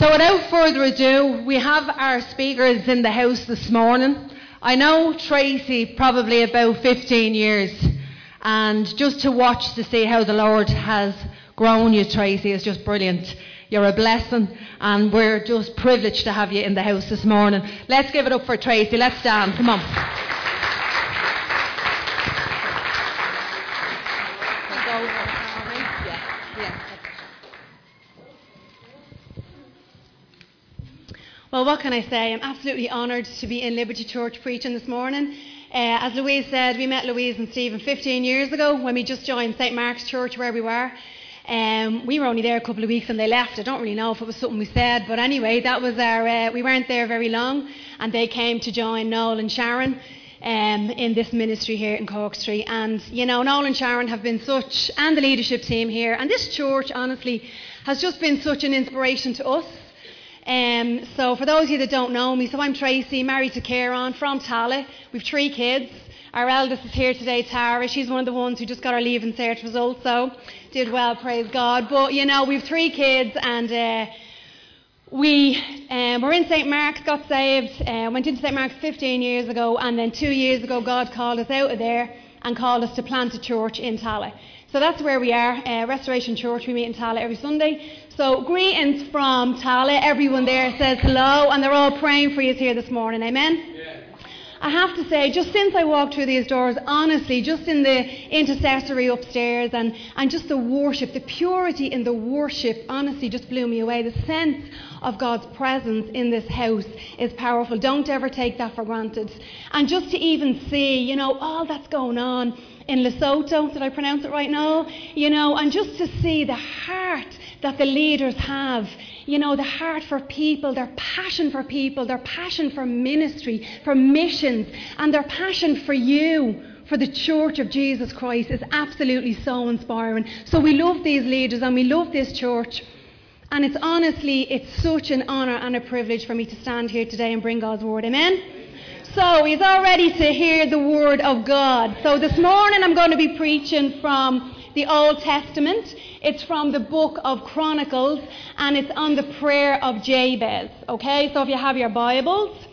So, without further ado, we have our speakers in the house this morning. I know Tracy probably about 15 years, and just to watch to see how the Lord has grown you, Tracy, is just brilliant. You're a blessing, and we're just privileged to have you in the house this morning. Let's give it up for Tracy. Let's stand. Come on. Well, what can I say? I'm absolutely honoured to be in Liberty Church preaching this morning. Uh, as Louise said, we met Louise and Stephen 15 years ago when we just joined St Mark's Church where we were. Um, we were only there a couple of weeks and they left. I don't really know if it was something we said, but anyway, that was our. Uh, we weren't there very long, and they came to join Noel and Sharon um, in this ministry here in Cork Street. And you know, Noel and Sharon have been such, and the leadership team here, and this church, honestly, has just been such an inspiration to us. Um, so, for those of you that don't know me, so I'm Tracy, married to Kieran from Tallaght. We've three kids. Our eldest is here today, Tara. She's one of the ones who just got her leaving cert results, so did well, praise God. But you know, we've three kids, and uh, we um, were in St Mark's, got saved, uh, went into St Mark's 15 years ago, and then two years ago, God called us out of there and called us to plant a church in Tallaght. So that's where we are, uh, Restoration Church. We meet in Tallaght every Sunday. So greetings from Tallaght. Everyone there says hello, and they're all praying for you here this morning. Amen. Yeah. I have to say, just since I walked through these doors, honestly, just in the intercessory upstairs and, and just the worship, the purity in the worship, honestly, just blew me away. The sense of God's presence in this house is powerful. Don't ever take that for granted. And just to even see, you know, all that's going on in Lesotho, did I pronounce it right now? You know, and just to see the heart that the leaders have. You know, the heart for people, their passion for people, their passion for ministry, for missions, and their passion for you for the church of Jesus Christ is absolutely so inspiring. So we love these leaders and we love this church. And it's honestly, it's such an honour and a privilege for me to stand here today and bring God's word. Amen? So he's all ready to hear the word of God. So this morning I'm going to be preaching from the Old Testament. It's from the book of Chronicles and it's on the prayer of Jabez. Okay, so if you have your Bibles,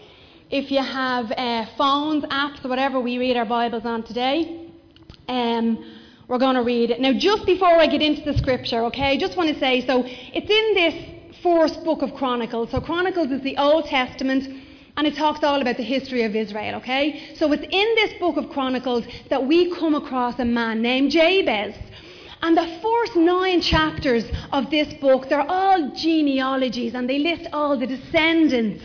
if you have uh, phones, apps, whatever we read our Bibles on today, um, we're going to read it. Now, just before I get into the scripture, okay, I just want to say so it's in this first book of Chronicles. So, Chronicles is the Old Testament and it talks all about the history of Israel, okay? So it's in this book of Chronicles that we come across a man named Jabez. And the first nine chapters of this book, they're all genealogies and they list all the descendants.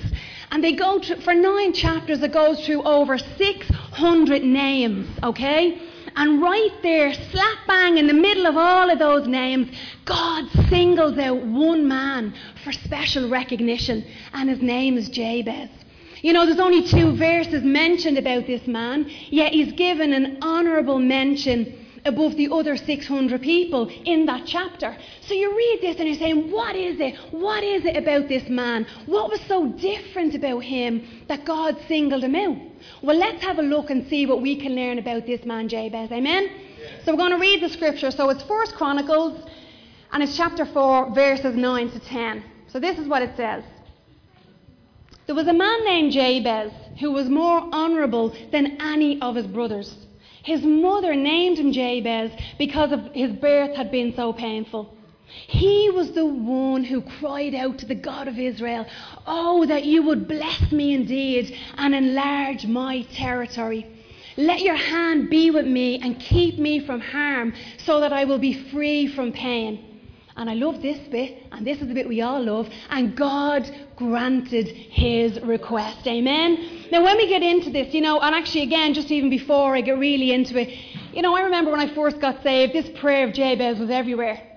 And they go through, for nine chapters, it goes through over 600 names, okay? And right there, slap bang in the middle of all of those names, God singles out one man for special recognition, and his name is Jabez. You know, there's only two verses mentioned about this man, yet he's given an honourable mention above the other 600 people in that chapter. So you read this and you're saying, what is it? What is it about this man? What was so different about him that God singled him out? Well, let's have a look and see what we can learn about this man, Jabez. Amen? So we're going to read the scripture. So it's First Chronicles and it's chapter 4, verses 9 to 10. So this is what it says. There was a man named Jabez who was more honourable than any of his brothers. His mother named him Jabez because of his birth had been so painful. He was the one who cried out to the God of Israel, Oh, that you would bless me indeed and enlarge my territory. Let your hand be with me and keep me from harm so that I will be free from pain. And I love this bit, and this is the bit we all love. And God granted his request. Amen. Now, when we get into this, you know, and actually, again, just even before I get really into it, you know, I remember when I first got saved, this prayer of Jabez was everywhere.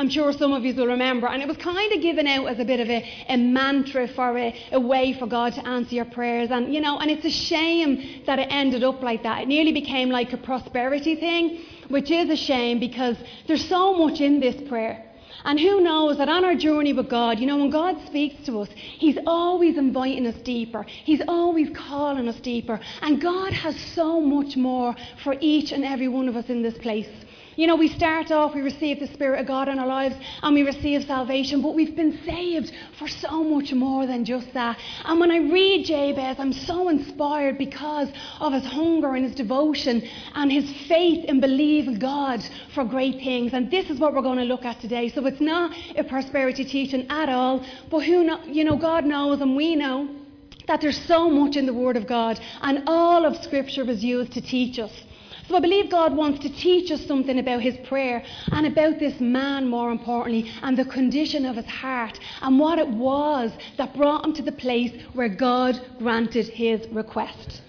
I'm sure some of you will remember. And it was kind of given out as a bit of a, a mantra for a, a, way for God to answer your prayers. And, you know, and it's a shame that it ended up like that. It nearly became like a prosperity thing, which is a shame because there's so much in this prayer. And who knows that on our journey with God, you know, when God speaks to us, He's always inviting us deeper. He's always calling us deeper. And God has so much more for each and every one of us in this place. You know, we start off, we receive the Spirit of God in our lives, and we receive salvation, but we've been saved for so much more than just that. And when I read Jabez, I'm so inspired because of his hunger and his devotion and his faith in believing God for great things. And this is what we're going to look at today. So it's not a prosperity teaching at all, but who know, you know, God knows and we know that there's so much in the Word of God, and all of Scripture was used to teach us. So I believe God wants to teach us something about his prayer and about this man, more importantly, and the condition of his heart and what it was that brought him to the place where God granted his request.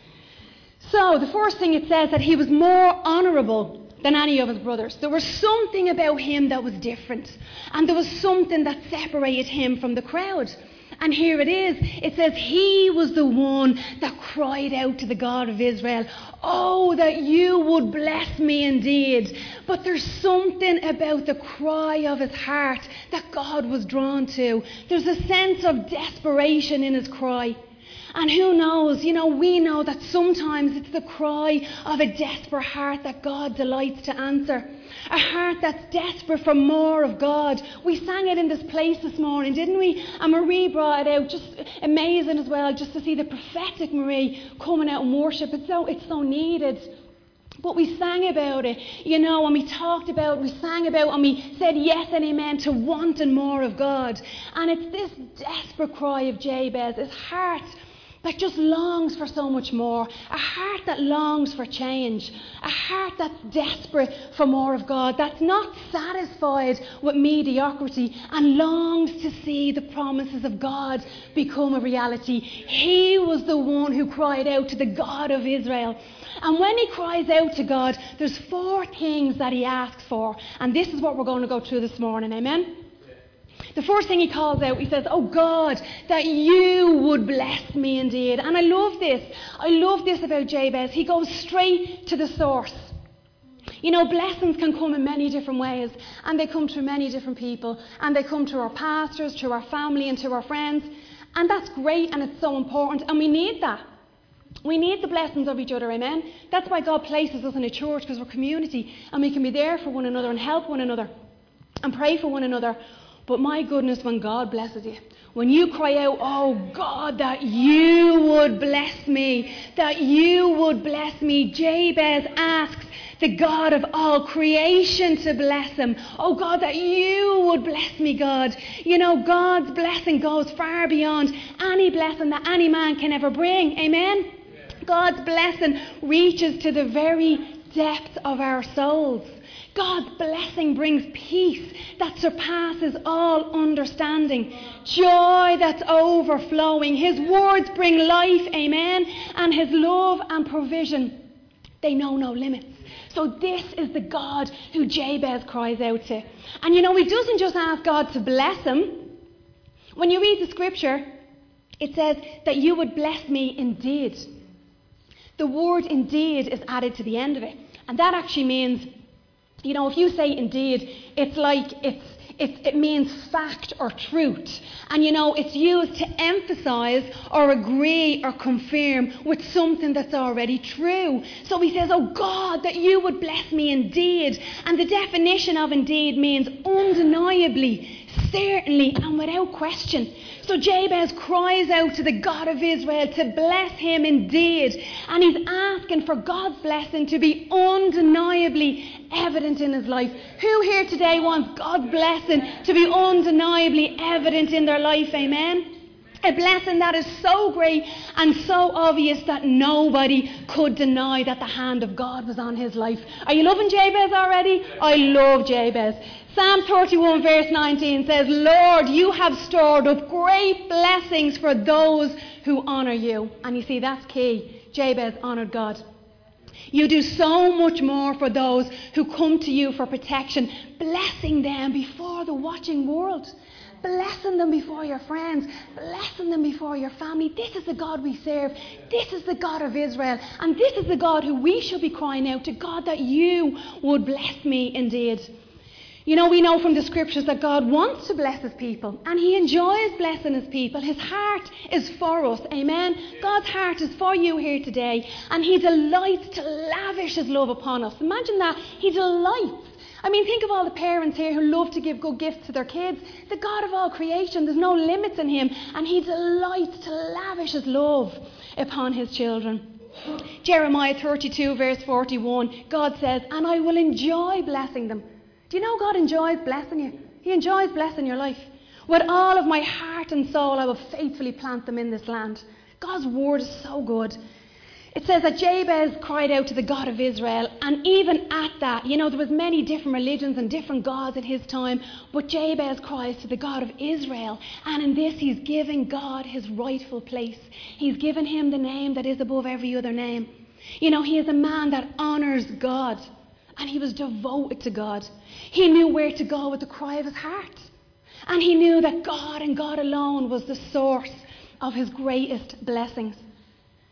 So the first thing it says that he was more honourable than any of his brothers. There was something about him that was different, and there was something that separated him from the crowd. And here it is. It says, He was the one that cried out to the God of Israel, Oh, that you would bless me indeed. But there's something about the cry of his heart that God was drawn to. There's a sense of desperation in his cry. And who knows, you know, we know that sometimes it's the cry of a desperate heart that God delights to answer. A heart that's desperate for more of God. We sang it in this place this morning, didn't we? And Marie brought it out. Just amazing as well, just to see the prophetic Marie coming out and worship. It's so, it's so needed. But we sang about it, you know, and we talked about, it, we sang about, it, and we said yes and amen to wanting more of God. And it's this desperate cry of Jabez, his heart that just longs for so much more, a heart that longs for change, a heart that's desperate for more of God, that's not satisfied with mediocrity and longs to see the promises of God become a reality. He was the one who cried out to the God of Israel. And when he cries out to God, there's four things that he asks for. And this is what we're going to go through this morning. Amen? The first thing he calls out, he says, Oh God, that you would bless me indeed. And I love this. I love this about Jabez. He goes straight to the source. You know, blessings can come in many different ways, and they come through many different people, and they come to our pastors, to our family, and to our friends. And that's great, and it's so important, and we need that. We need the blessings of each other, amen? That's why God places us in a church, because we're community, and we can be there for one another and help one another and pray for one another. But my goodness, when God blesses you, when you cry out, Oh God, that you would bless me, that you would bless me, Jabez asks the God of all creation to bless him. Oh God, that you would bless me, God. You know, God's blessing goes far beyond any blessing that any man can ever bring. Amen? God's blessing reaches to the very depth of our souls. God's blessing brings peace that surpasses all understanding, joy that's overflowing. His words bring life, amen, and His love and provision, they know no limits. So, this is the God who Jabez cries out to. And you know, he doesn't just ask God to bless him. When you read the scripture, it says that you would bless me indeed. The word indeed is added to the end of it. And that actually means you know, if you say indeed, it's like it's, it, means fact or truth. And you know, it's used to emphasize or agree or confirm with something that's already true. So he says, Oh God, that you would bless me indeed. And the definition of indeed means undeniably, certainly, and without question. So Jabez cries out to the God of Israel to bless him indeed. And he's asking for God's blessing to be undeniably evident in his life. Who here today wants God's blessing to be undeniably evident in their life? Amen. A blessing that is so great and so obvious that nobody could deny that the hand of God was on his life. Are you loving Jabez already? I love Jabez. Psalm 31, verse 19 says, Lord, you have stored up great blessings for those who honour you. And you see, that's key. Jabez honoured God. You do so much more for those who come to you for protection, blessing them before the watching world, blessing them before your friends, blessing them before your family. This is the God we serve. This is the God of Israel. And this is the God who we should be crying out to God that you would bless me indeed. You know, we know from the scriptures that God wants to bless his people and he enjoys blessing his people. His heart is for us. Amen. God's heart is for you here today and he delights to lavish his love upon us. Imagine that. He delights I mean, think of all the parents here who love to give good gifts to their kids. The God of all creation, there's no limits in Him, and He delights to lavish His love upon His children. Jeremiah 32, verse 41, God says, And I will enjoy blessing them. Do you know God enjoys blessing you? He enjoys blessing your life. With all of my heart and soul, I will faithfully plant them in this land. God's word is so good. It says that Jabez cried out to the God of Israel, and even at that, you know, there was many different religions and different gods at his time, but Jabez cries to the God of Israel, and in this he's giving God his rightful place. He's given him the name that is above every other name. You know, he is a man that honors God, and he was devoted to God. He knew where to go with the cry of his heart, and he knew that God and God alone was the source of his greatest blessings.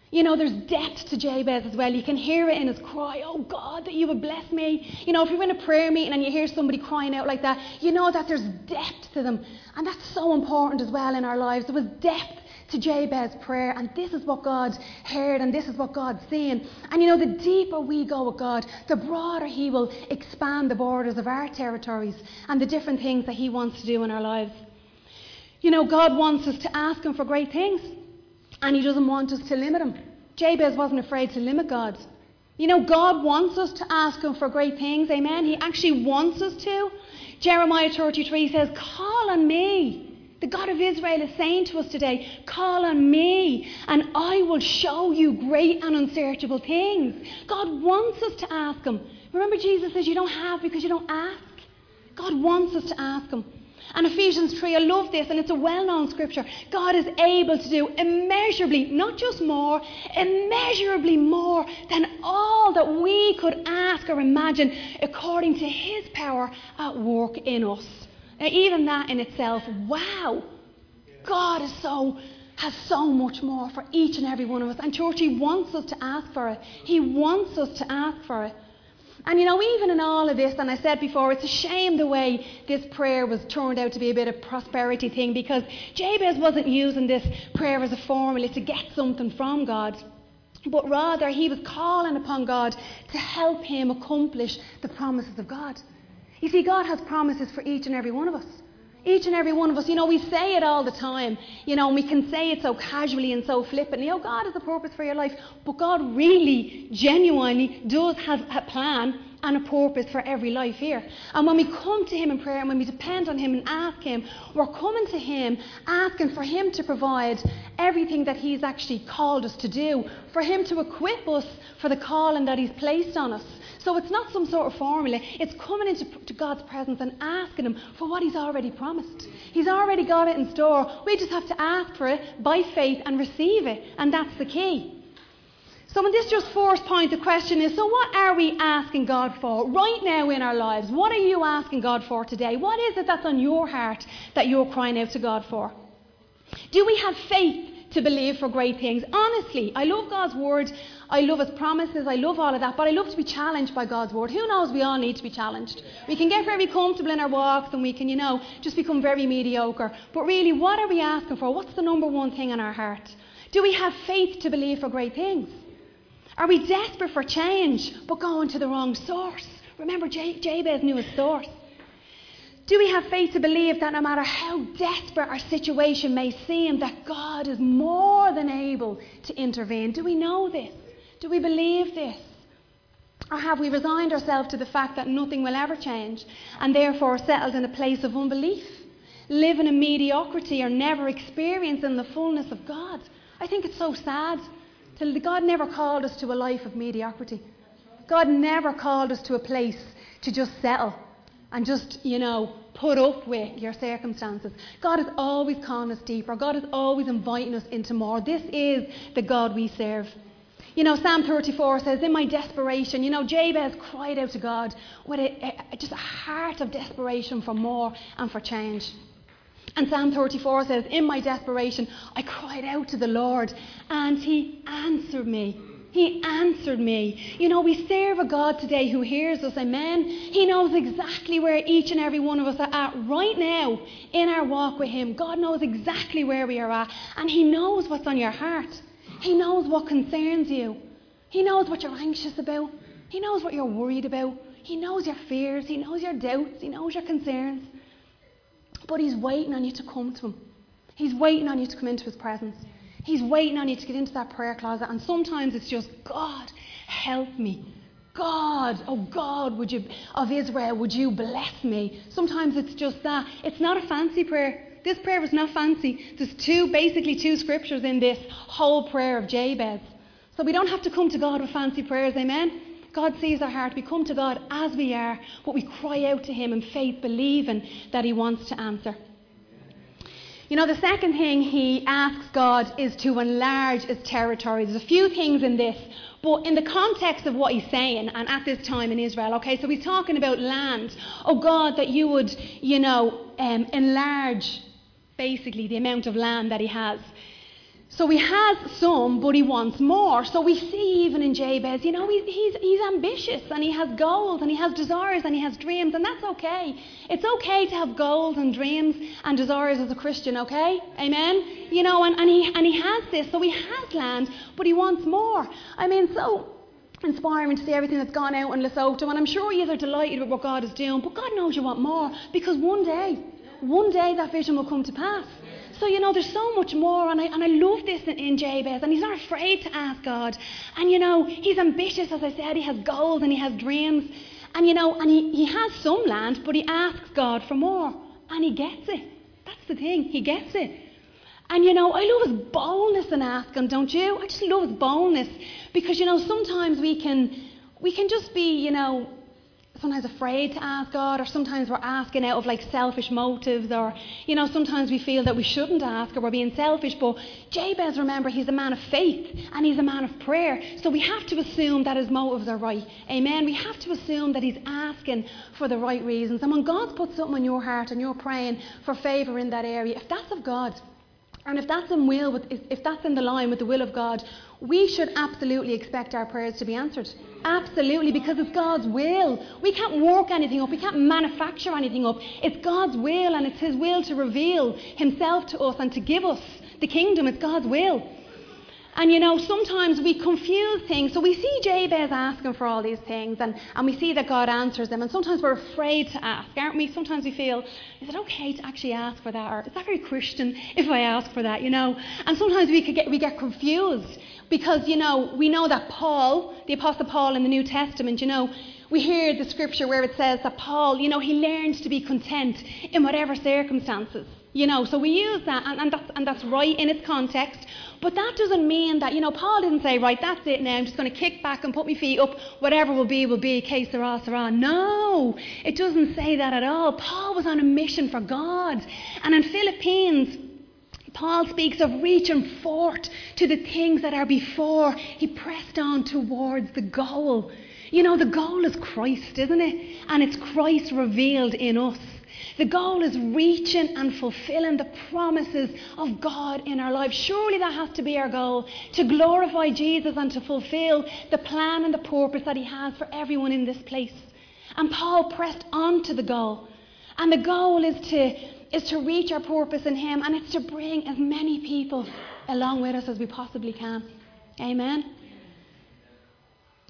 You know, there's depth to Jabez as well. You can hear it in his cry, Oh God, that you would bless me. You know, if you're in a prayer meeting and you hear somebody crying out like that, you know that there's depth to them. And that's so important as well in our lives. There was depth to Jabez's prayer, and this is what God heard, and this is what God's seeing. And you know, the deeper we go with God, the broader He will expand the borders of our territories and the different things that He wants to do in our lives. You know, God wants us to ask Him for great things. And he doesn't want us to limit him. Jabez wasn't afraid to limit God. You know, God wants us to ask him for great things. Amen. He actually wants us to. Jeremiah 33 says, Call on me. The God of Israel is saying to us today, Call on me, and I will show you great and unsearchable things. God wants us to ask him. Remember, Jesus says, You don't have because you don't ask. God wants us to ask him. And Ephesians 3, I love this, and it's a well known scripture. God is able to do immeasurably, not just more, immeasurably more than all that we could ask or imagine according to His power at work in us. Now, even that in itself, wow. God is so has so much more for each and every one of us. And church, He wants us to ask for it. He wants us to ask for it. And you know, even in all of this, and I said before, it's a shame the way this prayer was turned out to be a bit of prosperity thing because Jabez wasn't using this prayer as a formula to get something from God. But rather, he was calling upon God to help him accomplish the promises of God. You see, God has promises for each and every one of us. Each and every one of us, you know, we say it all the time, you know, and we can say it so casually and so flippantly. Oh, God has a purpose for your life, but God really, genuinely does have a plan and a purpose for every life here. And when we come to Him in prayer and when we depend on Him and ask Him, we're coming to Him asking for Him to provide everything that He's actually called us to do, for Him to equip us for the calling that He's placed on us. So it's not some sort of formula. It's coming into God's presence and asking Him for what He's already promised. He's already got it in store. We just have to ask for it by faith and receive it. And that's the key. So, in this just first point, the question is so, what are we asking God for right now in our lives? What are you asking God for today? What is it that's on your heart that you're crying out to God for? Do we have faith to believe for great things? Honestly, I love God's word. I love His promises. I love all of that. But I love to be challenged by God's word. Who knows? We all need to be challenged. We can get very comfortable in our walks and we can, you know, just become very mediocre. But really, what are we asking for? What's the number one thing in our heart? Do we have faith to believe for great things? Are we desperate for change but going to the wrong source? Remember, Jabez knew his source. Do we have faith to believe that no matter how desperate our situation may seem, that God is more than able to intervene? Do we know this? Do we believe this? Or have we resigned ourselves to the fact that nothing will ever change and therefore settled in a place of unbelief, living in a mediocrity or never experiencing the fullness of God? I think it's so sad God never called us to a life of mediocrity. God never called us to a place to just settle and just, you know, put up with your circumstances. God is always calling us deeper. God is always inviting us into more. This is the God we serve. You know, Psalm 34 says, In my desperation, you know, Jabez cried out to God with a, a, just a heart of desperation for more and for change. And Psalm 34 says, In my desperation, I cried out to the Lord, and He answered me. He answered me. You know, we serve a God today who hears us. Amen. He knows exactly where each and every one of us are at right now in our walk with Him. God knows exactly where we are at, and He knows what's on your heart. He knows what concerns you. He knows what you're anxious about. He knows what you're worried about. He knows your fears, He knows your doubts, He knows your concerns. But He's waiting on you to come to Him. He's waiting on you to come into His presence. He's waiting on you to get into that prayer closet. And sometimes it's just, God, help me. God, oh God, would you of Israel, would you bless me? Sometimes it's just that. It's not a fancy prayer. This prayer was not fancy. There's two, basically two scriptures in this whole prayer of Jabez. So we don't have to come to God with fancy prayers, amen? God sees our heart. We come to God as we are, but we cry out to Him in faith, believing that He wants to answer. You know, the second thing he asks God is to enlarge his territory. There's a few things in this, but in the context of what he's saying, and at this time in Israel, okay, so he's talking about land. Oh God, that you would, you know, um, enlarge basically the amount of land that he has. So he has some, but he wants more. So we see even in Jabez, you know, he's, he's, he's ambitious and he has goals and he has desires and he has dreams, and that's okay. It's okay to have goals and dreams and desires as a Christian, okay? Amen? You know, and, and, he, and he has this, so he has land, but he wants more. I mean, so inspiring to see everything that's gone out in Lesotho, and I'm sure you are delighted with what God is doing, but God knows you want more because one day, one day that vision will come to pass. So, you know, there's so much more, and I, and I love this in, in Jabez, and he's not afraid to ask God. And, you know, he's ambitious, as I said, he has goals and he has dreams. And, you know, and he, he has some land, but he asks God for more, and he gets it. That's the thing, he gets it. And, you know, I love his boldness in asking, don't you? I just love his boldness because, you know, sometimes we can, we can just be, you know, sometimes afraid to ask God, or sometimes we're asking out of like selfish motives, or you know, sometimes we feel that we shouldn't ask or we're being selfish. But Jabez, remember, he's a man of faith and he's a man of prayer. So we have to assume that his motives are right. Amen. We have to assume that he's asking for the right reasons. And when God's put something on your heart and you're praying for favour in that area, if that's of God, and if that's in will, if that's in the line with the will of God, we should absolutely expect our prayers to be answered. Absolutely, because it's God's will. We can't work anything up, we can't manufacture anything up. It's God's will, and it's His will to reveal Himself to us and to give us the kingdom. It's God's will. And you know, sometimes we confuse things. So we see Jabez asking for all these things, and, and we see that God answers them. And sometimes we're afraid to ask, aren't we? Sometimes we feel, is it okay to actually ask for that? Or is that very Christian if I ask for that, you know? And sometimes we, get, we get confused because, you know, we know that Paul, the Apostle Paul in the New Testament, you know, we hear the scripture where it says that Paul, you know, he learned to be content in whatever circumstances. You know, so we use that, and, and, that's, and that's right in its context. But that doesn't mean that, you know, Paul didn't say, right, that's it now, I'm just going to kick back and put my feet up, whatever will be, will be, que sera, sera. No, it doesn't say that at all. Paul was on a mission for God. And in Philippians, Paul speaks of reaching forth to the things that are before. He pressed on towards the goal. You know, the goal is Christ, isn't it? And it's Christ revealed in us. The goal is reaching and fulfilling the promises of God in our lives. Surely that has to be our goal to glorify Jesus and to fulfill the plan and the purpose that He has for everyone in this place. And Paul pressed on to the goal. And the goal is to is to reach our purpose in Him and it's to bring as many people along with us as we possibly can. Amen.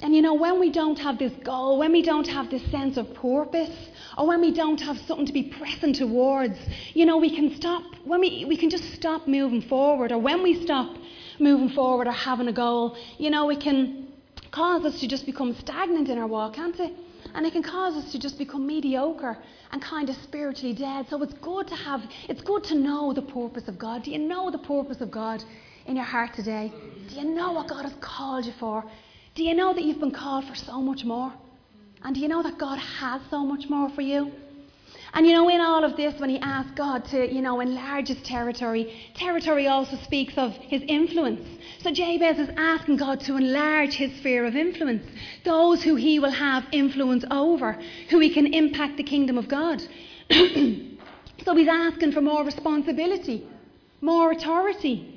And you know, when we don't have this goal, when we don't have this sense of purpose, or when we don't have something to be pressing towards, you know, we can stop, when we, we can just stop moving forward, or when we stop moving forward or having a goal, you know, it can cause us to just become stagnant in our walk, can't it? And it can cause us to just become mediocre and kind of spiritually dead. So it's good to have, it's good to know the purpose of God. Do you know the purpose of God in your heart today? Do you know what God has called you for? Do you know that you've been called for so much more? And do you know that God has so much more for you? And you know, in all of this, when he asked God to, you know, enlarge his territory, territory also speaks of his influence. So Jabez is asking God to enlarge his sphere of influence, those who he will have influence over, who he can impact the kingdom of God. so he's asking for more responsibility, more authority,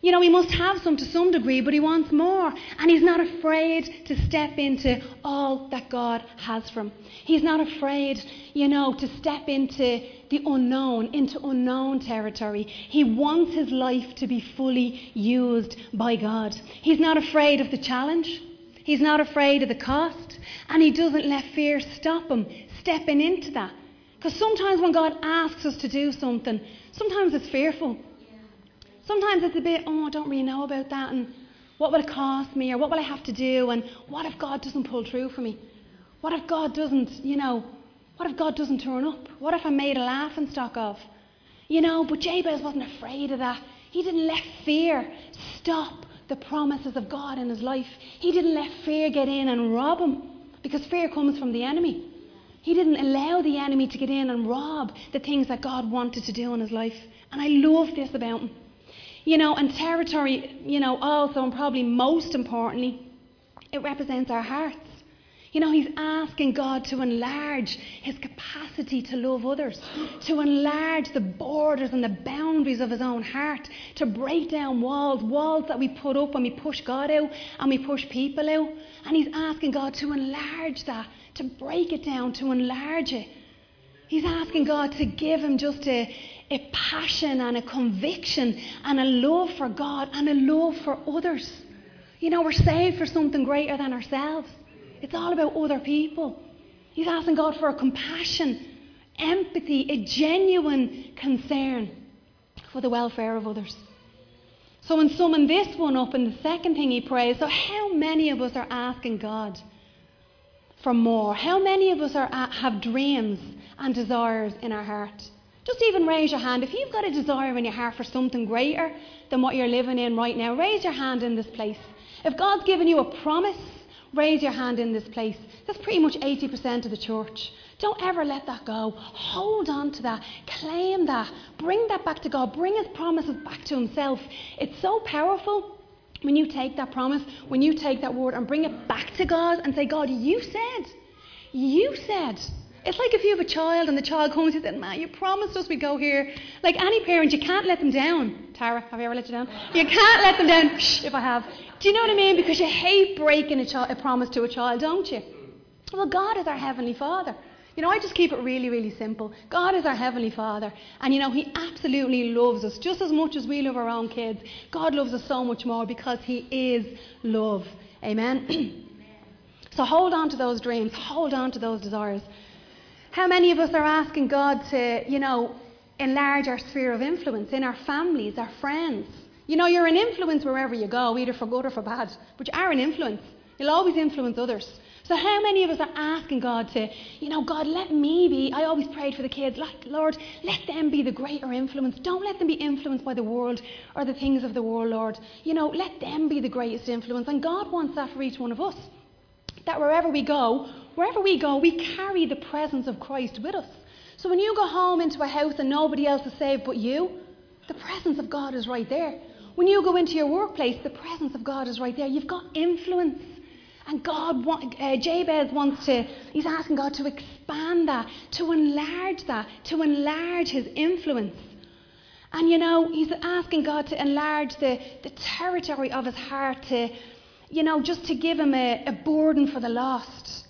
you know, he must have some to some degree, but he wants more. And he's not afraid to step into all that God has for him. He's not afraid, you know, to step into the unknown, into unknown territory. He wants his life to be fully used by God. He's not afraid of the challenge. He's not afraid of the cost. And he doesn't let fear stop him stepping into that. Because sometimes when God asks us to do something, sometimes it's fearful. Sometimes it's a bit, oh, I don't really know about that, and what will it cost me, or what will I have to do, and what if God doesn't pull through for me? What if God doesn't, you know, what if God doesn't turn up? What if I'm made a laughing stock of? You know, but Jabez wasn't afraid of that. He didn't let fear stop the promises of God in his life. He didn't let fear get in and rob him because fear comes from the enemy. He didn't allow the enemy to get in and rob the things that God wanted to do in his life. And I love this about him. You know, and territory, you know, also, and probably most importantly, it represents our hearts. You know, he's asking God to enlarge his capacity to love others, to enlarge the borders and the boundaries of his own heart, to break down walls, walls that we put up when we push God out and we push people out. And he's asking God to enlarge that, to break it down, to enlarge it. He's asking God to give him just a, a passion and a conviction and a love for God and a love for others. You know, we're saved for something greater than ourselves. It's all about other people. He's asking God for a compassion, empathy, a genuine concern for the welfare of others. So, in summing this one up, and the second thing he prays, so how many of us are asking God for more? How many of us are, uh, have dreams and desires in our heart? Just even raise your hand. If you've got a desire in your heart for something greater than what you're living in right now, raise your hand in this place. If God's given you a promise Raise your hand in this place. That's pretty much 80% of the church. Don't ever let that go. Hold on to that. Claim that. Bring that back to God. Bring His promises back to Himself. It's so powerful when you take that promise, when you take that word and bring it back to God and say, God, you said. You said. It's like if you have a child and the child comes and says, Man, you promised us we'd go here. Like any parent, you can't let them down. Tara, have I ever let you down? You can't let them down. Shh, if I have. Do you know what I mean? Because you hate breaking a, a promise to a child, don't you? Well, God is our Heavenly Father. You know, I just keep it really, really simple. God is our Heavenly Father. And, you know, He absolutely loves us just as much as we love our own kids. God loves us so much more because He is love. Amen? so hold on to those dreams, hold on to those desires. How many of us are asking God to, you know, enlarge our sphere of influence in our families, our friends? You know, you're an influence wherever you go, either for good or for bad, but you are an influence. You'll always influence others. So, how many of us are asking God to, you know, God, let me be? I always prayed for the kids, like, Lord, let them be the greater influence. Don't let them be influenced by the world or the things of the world, Lord. You know, let them be the greatest influence. And God wants that for each one of us. That wherever we go, wherever we go, we carry the presence of Christ with us. So, when you go home into a house and nobody else is saved but you, the presence of God is right there. When you go into your workplace, the presence of God is right there. You've got influence. And God, uh, Jabez wants to, he's asking God to expand that, to enlarge that, to enlarge his influence. And you know, he's asking God to enlarge the, the territory of his heart, to, you know, just to give him a, a burden for the lost.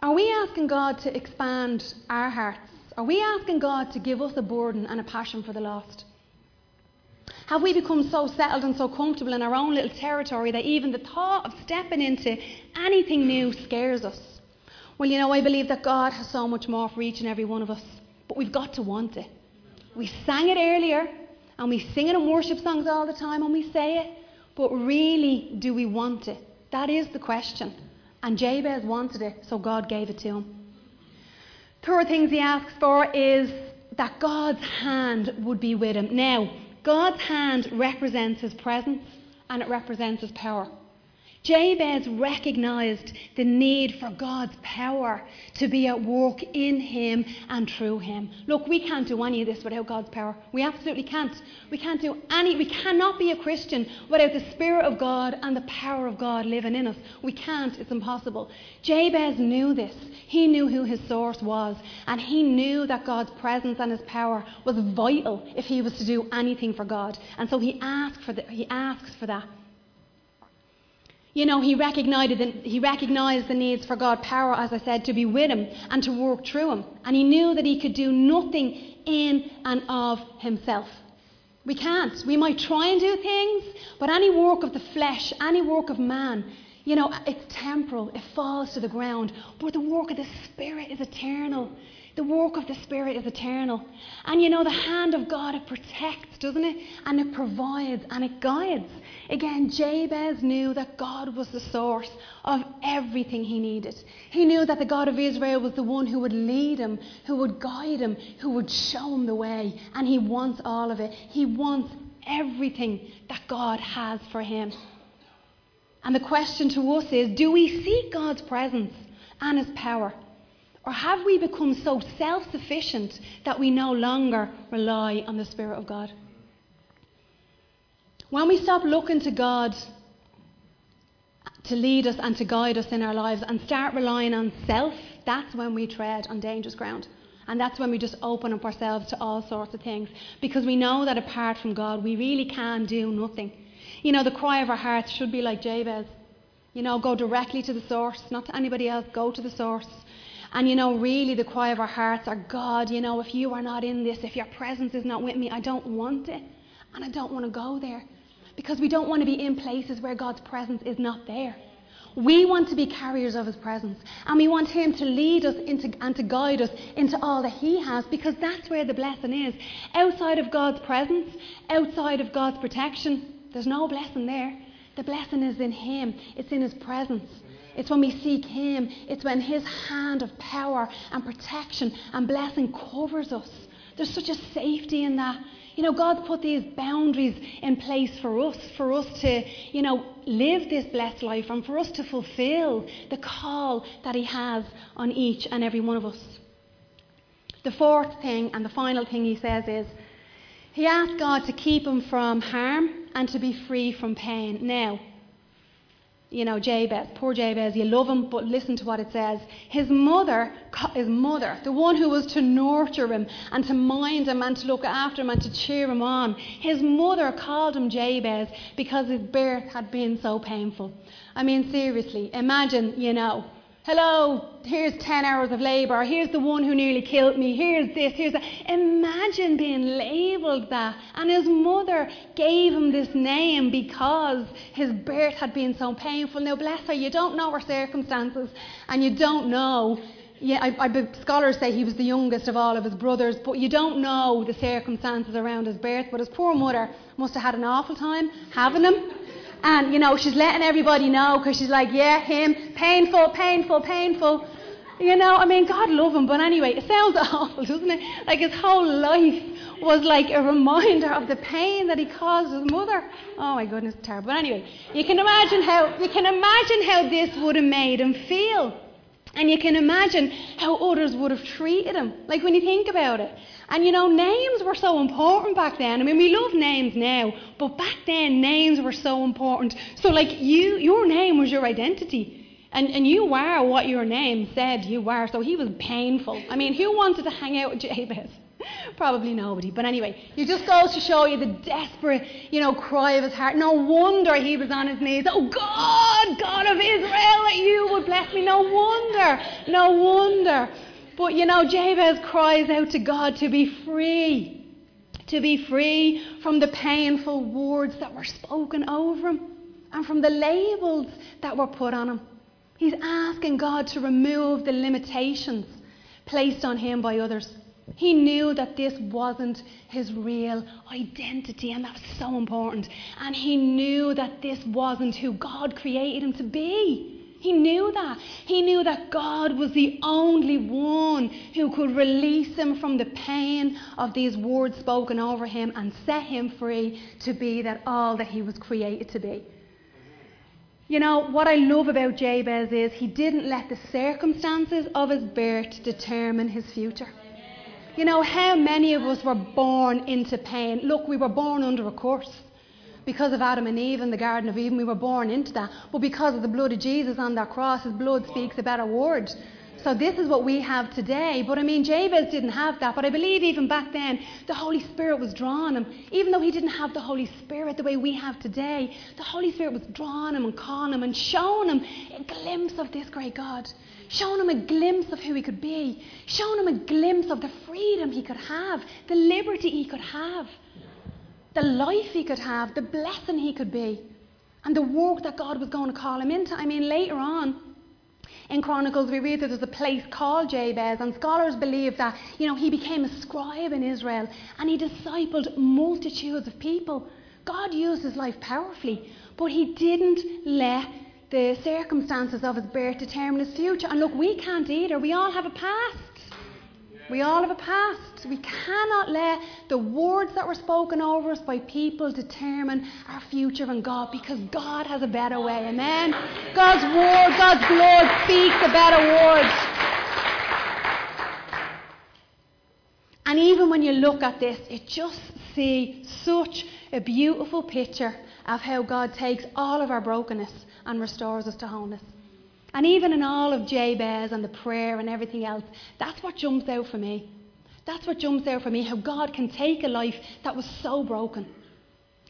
Are we asking God to expand our hearts? Are we asking God to give us a burden and a passion for the lost? Have we become so settled and so comfortable in our own little territory that even the thought of stepping into anything new scares us? Well, you know, I believe that God has so much more for each and every one of us, but we've got to want it. We sang it earlier, and we sing it in worship songs all the time, and we say it, but really, do we want it? That is the question. And Jabez wanted it, so God gave it to him. Third things he asks for is that God's hand would be with him. Now, God's hand represents his presence and it represents his power. Jabez recognized the need for God's power to be at work in him and through him. Look, we can't do any of this without God's power. We absolutely can't. We can't do any, we cannot be a Christian without the Spirit of God and the power of God living in us. We can't. It's impossible. Jabez knew this. He knew who his source was, and he knew that God's presence and his power was vital if he was to do anything for God. And so he asked for the, he asks for that. You know, he recognized, the, he recognized the needs for God power, as I said, to be with him and to work through him. And he knew that he could do nothing in and of himself. We can't. We might try and do things, but any work of the flesh, any work of man, You know, it's temporal, it falls to the ground, but the work of the Spirit is eternal. The work of the Spirit is eternal. And you know, the hand of God, it protects, doesn't it? And it provides and it guides. Again, Jabez knew that God was the source of everything he needed. He knew that the God of Israel was the one who would lead him, who would guide him, who would show him the way. And he wants all of it. He wants everything that God has for him. And the question to us is do we seek God's presence and his power? Or have we become so self sufficient that we no longer rely on the Spirit of God? When we stop looking to God to lead us and to guide us in our lives and start relying on self, that's when we tread on dangerous ground. And that's when we just open up ourselves to all sorts of things because we know that apart from God, we really can do nothing. You know, the cry of our hearts should be like Jabez. You know, go directly to the source, not to anybody else, go to the source. And you know, really, the cry of our hearts are God, you know, if you are not in this, if your presence is not with me, I don't want it. And I don't want to go there. Because we don't want to be in places where God's presence is not there. We want to be carriers of His presence. And we want Him to lead us into, and to guide us into all that He has because that's where the blessing is. Outside of God's presence, outside of God's protection, there's no blessing there. The blessing is in Him, it's in His presence. It's when we seek Him. It's when His hand of power and protection and blessing covers us. There's such a safety in that. You know, God's put these boundaries in place for us, for us to, you know, live this blessed life and for us to fulfill the call that He has on each and every one of us. The fourth thing and the final thing He says is, He asked God to keep him from harm and to be free from pain. Now, you know, Jabez, poor Jabez, you love him, but listen to what it says. His mother, his mother, the one who was to nurture him and to mind him and to look after him and to cheer him on, his mother called him Jabez because his birth had been so painful. I mean, seriously, imagine, you know, Hello, here's 10 hours of labour. Here's the one who nearly killed me. Here's this, here's that. Imagine being labelled that. And his mother gave him this name because his birth had been so painful. Now, bless her, you don't know her circumstances and you don't know. Yeah, I, I, scholars say he was the youngest of all of his brothers, but you don't know the circumstances around his birth. But his poor mother must have had an awful time having him. And, you know, she's letting everybody know because she's like, yeah, him, painful, painful, painful. You know, I mean, God love him, but anyway, it sounds awful, doesn't it? Like his whole life was like a reminder of the pain that he caused his mother. Oh my goodness, terrible. But anyway, you can imagine how you can imagine how this would have made him feel. And you can imagine how others would have treated him. Like when you think about it. And you know, names were so important back then. I mean, we love names now, but back then names were so important. So, like, you, your name was your identity. And, and you were what your name said you were. So he was painful. I mean, who wanted to hang out with Jabez? Probably nobody. But anyway, it just goes to show you the desperate, you know, cry of his heart. No wonder he was on his knees. Oh God, God of Israel, that you would bless me. No wonder. No wonder. But you know, Jabez cries out to God to be free, to be free from the painful words that were spoken over him and from the labels that were put on him. He's asking God to remove the limitations placed on him by others. He knew that this wasn't his real identity, and that was so important. And he knew that this wasn't who God created him to be. He knew that. He knew that God was the only one who could release him from the pain of these words spoken over him and set him free to be that all that he was created to be. You know, what I love about Jabez is he didn't let the circumstances of his birth determine his future. You know, how many of us were born into pain? Look, we were born under a curse because of Adam and Eve and the Garden of Eden, we were born into that. But because of the blood of Jesus on that cross, his blood speaks a better word. So this is what we have today. But I mean, Jabez didn't have that. But I believe even back then, the Holy Spirit was drawing him. Even though he didn't have the Holy Spirit the way we have today, the Holy Spirit was drawing him and calling him and showing him a glimpse of this great God. Showing him a glimpse of who he could be. shown him a glimpse of the freedom he could have, the liberty he could have the life he could have, the blessing he could be. and the work that God was going to call him into. I mean, later on, in Chronicles, we read that there's a place called Jabez, and scholars believe that, you know, he became a scribe in Israel and he discipled multitudes of people. God used his life powerfully, but he didn't let the circumstances of his birth determine his future. And look, we can't either. We all have a past. We all have a past. We cannot let the words that were spoken over us by people determine our future in God because God has a better way. Amen. God's word, God's blood speaks a better word. And even when you look at this, it just see such a beautiful picture of how God takes all of our brokenness and restores us to wholeness. And even in all of Jabez and the prayer and everything else, that's what jumps out for me. That's what jumps out for me how God can take a life that was so broken,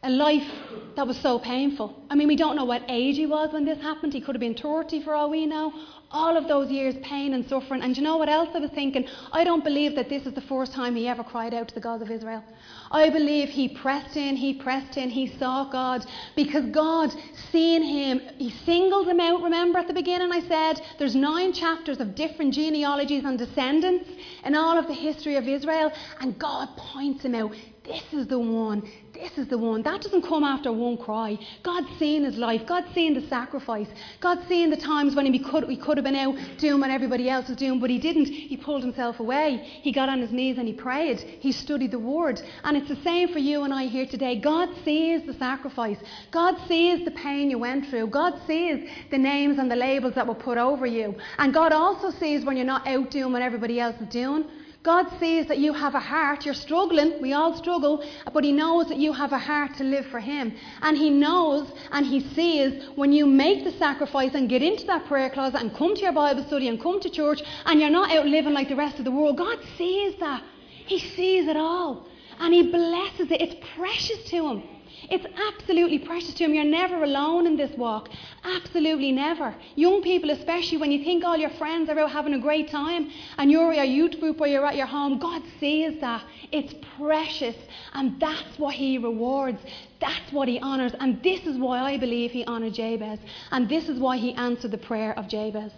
a life that was so painful. I mean, we don't know what age he was when this happened. He could have been 30 for all we know. All of those years, pain and suffering. And you know what else I was thinking? I don't believe that this is the first time he ever cried out to the God of Israel. I believe he pressed in, he pressed in, he saw God because God, seeing him, he singled him out. Remember at the beginning, I said there's nine chapters of different genealogies and descendants in all of the history of Israel, and God points him out. This is the one. This is the one. That doesn't come after one cry. God's seen his life. God's seen the sacrifice. God's seen the times when he could, he could have been out doing what everybody else was doing, but he didn't. He pulled himself away. He got on his knees and he prayed. He studied the word. And it's the same for you and I here today. God sees the sacrifice. God sees the pain you went through. God sees the names and the labels that were put over you. And God also sees when you're not out doing what everybody else is doing. God sees that you have a heart. You're struggling. We all struggle. But He knows that you have a heart to live for Him. And He knows and He sees when you make the sacrifice and get into that prayer closet and come to your Bible study and come to church and you're not out living like the rest of the world. God sees that. He sees it all. And He blesses it. It's precious to Him. It's absolutely precious to Him. You're never alone in this walk. Absolutely never. Young people, especially when you think all your friends are out having a great time and you're at your youth group or you're at your home, God sees that. It's precious. And that's what He rewards. That's what He honours. And this is why I believe He honoured Jabez. And this is why He answered the prayer of Jabez.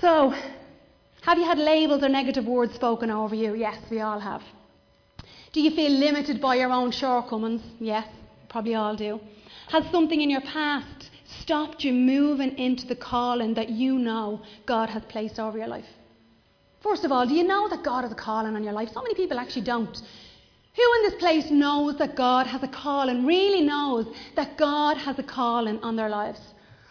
So, have you had labels or negative words spoken over you? Yes, we all have. Do you feel limited by your own shortcomings? Yes, probably all do. Has something in your past stopped you moving into the calling that you know God has placed over your life? First of all, do you know that God has a calling on your life? So many people actually don't. Who in this place knows that God has a calling, really knows that God has a calling on their lives?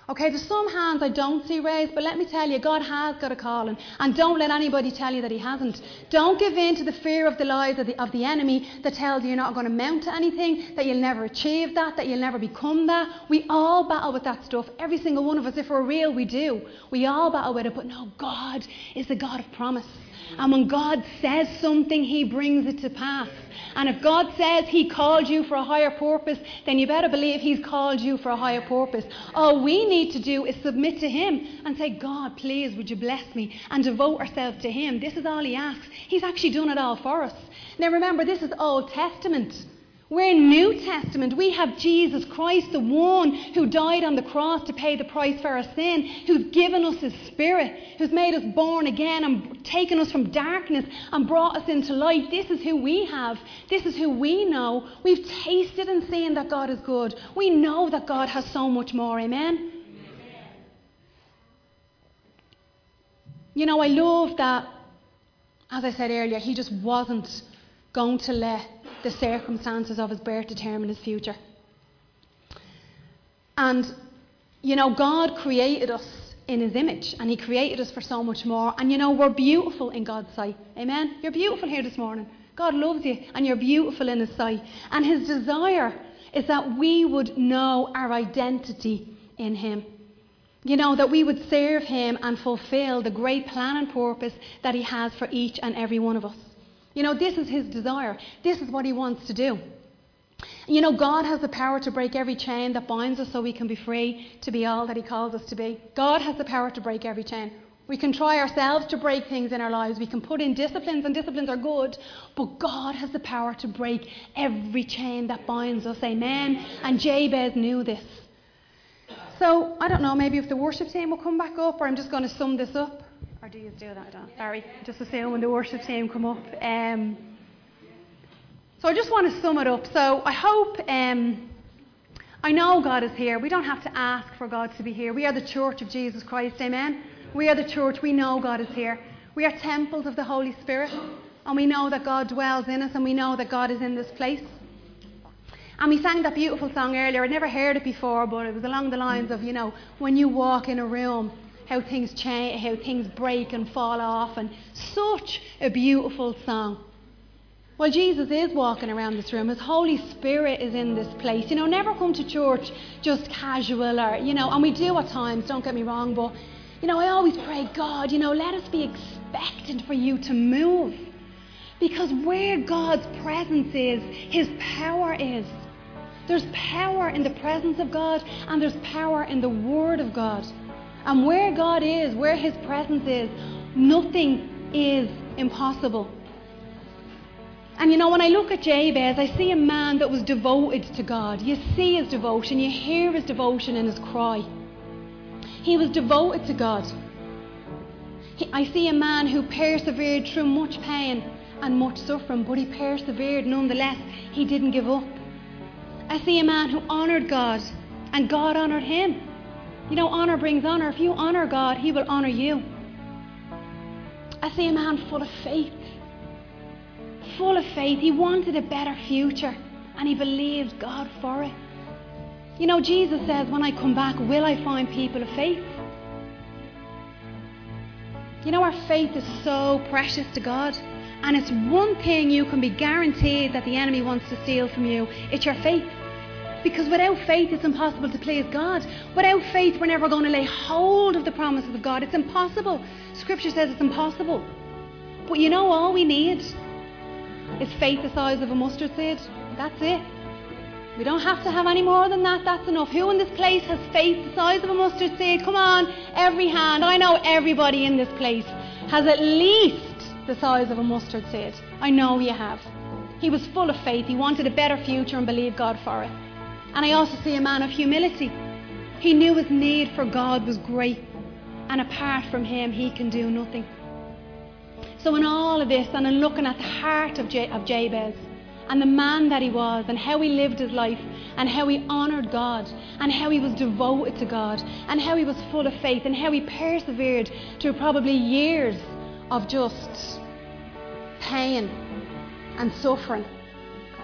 Okay, there's some hands I don't see raised, but let me tell you, God has got a calling. And don't let anybody tell you that He hasn't. Don't give in to the fear of the lies of the, of the enemy that tells you you're not going to mount to anything, that you'll never achieve that, that you'll never become that. We all battle with that stuff. Every single one of us, if we're real, we do. We all battle with it, but no, God is the God of promise. And when God says something, He brings it to pass. And if God says He called you for a higher purpose, then you better believe He's called you for a higher purpose. All we need to do is submit to Him and say, God, please, would you bless me? And devote ourselves to Him. This is all He asks. He's actually done it all for us. Now remember, this is Old Testament. We're in New Testament. We have Jesus Christ, the one who died on the cross to pay the price for our sin, who's given us his spirit, who's made us born again and taken us from darkness and brought us into light. This is who we have. This is who we know. We've tasted and seen that God is good. We know that God has so much more. Amen. You know, I love that, as I said earlier, he just wasn't going to let the circumstances of his birth determine his future. And, you know, God created us in his image and he created us for so much more. And, you know, we're beautiful in God's sight. Amen? You're beautiful here this morning. God loves you and you're beautiful in his sight. And his desire is that we would know our identity in him. You know, that we would serve him and fulfill the great plan and purpose that he has for each and every one of us. You know, this is his desire. This is what he wants to do. You know, God has the power to break every chain that binds us so we can be free to be all that he calls us to be. God has the power to break every chain. We can try ourselves to break things in our lives. We can put in disciplines, and disciplines are good, but God has the power to break every chain that binds us. Amen. And Jabez knew this. So, I don't know, maybe if the worship team will come back up, or I'm just going to sum this up. Or do you do that? Sorry. Just assume when the worship team come up. Um, so, I just want to sum it up. So, I hope. Um, I know God is here. We don't have to ask for God to be here. We are the church of Jesus Christ. Amen. We are the church. We know God is here. We are temples of the Holy Spirit. And we know that God dwells in us and we know that God is in this place. And we sang that beautiful song earlier. I'd never heard it before, but it was along the lines of, you know, when you walk in a room, how things change, how things break and fall off, and such a beautiful song. Well, Jesus is walking around this room. His Holy Spirit is in this place. You know, never come to church just casual or, you know, and we do at times, don't get me wrong, but you know, I always pray, God, you know, let us be expectant for you to move. Because where God's presence is, His power is. There's power in the presence of God, and there's power in the Word of God. And where God is, where His presence is, nothing is impossible. And you know, when I look at Jabez, I see a man that was devoted to God. You see his devotion, you hear his devotion in his cry. He was devoted to God. I see a man who persevered through much pain and much suffering, but he persevered nonetheless. He didn't give up. I see a man who honoured God, and God honoured him. You know, honour brings honour. If you honour God, He will honour you. I see a man full of faith. Full of faith. He wanted a better future, and he believed God for it. You know, Jesus says, When I come back, will I find people of faith? You know, our faith is so precious to God. And it's one thing you can be guaranteed that the enemy wants to steal from you it's your faith. Because without faith, it's impossible to please God. Without faith, we're never going to lay hold of the promises of God. It's impossible. Scripture says it's impossible. But you know, all we need is faith the size of a mustard seed. That's it. We don't have to have any more than that. That's enough. Who in this place has faith the size of a mustard seed? Come on, every hand. I know everybody in this place has at least the size of a mustard seed. I know you have. He was full of faith. He wanted a better future and believed God for it. And I also see a man of humility. He knew his need for God was great, and apart from him, he can do nothing. So, in all of this, and in looking at the heart of, of Jabez, and the man that he was, and how he lived his life, and how he honoured God, and how he was devoted to God, and how he was full of faith, and how he persevered through probably years of just pain and suffering.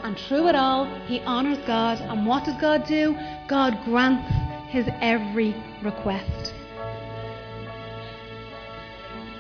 And through it all, he honours God. And what does God do? God grants his every request.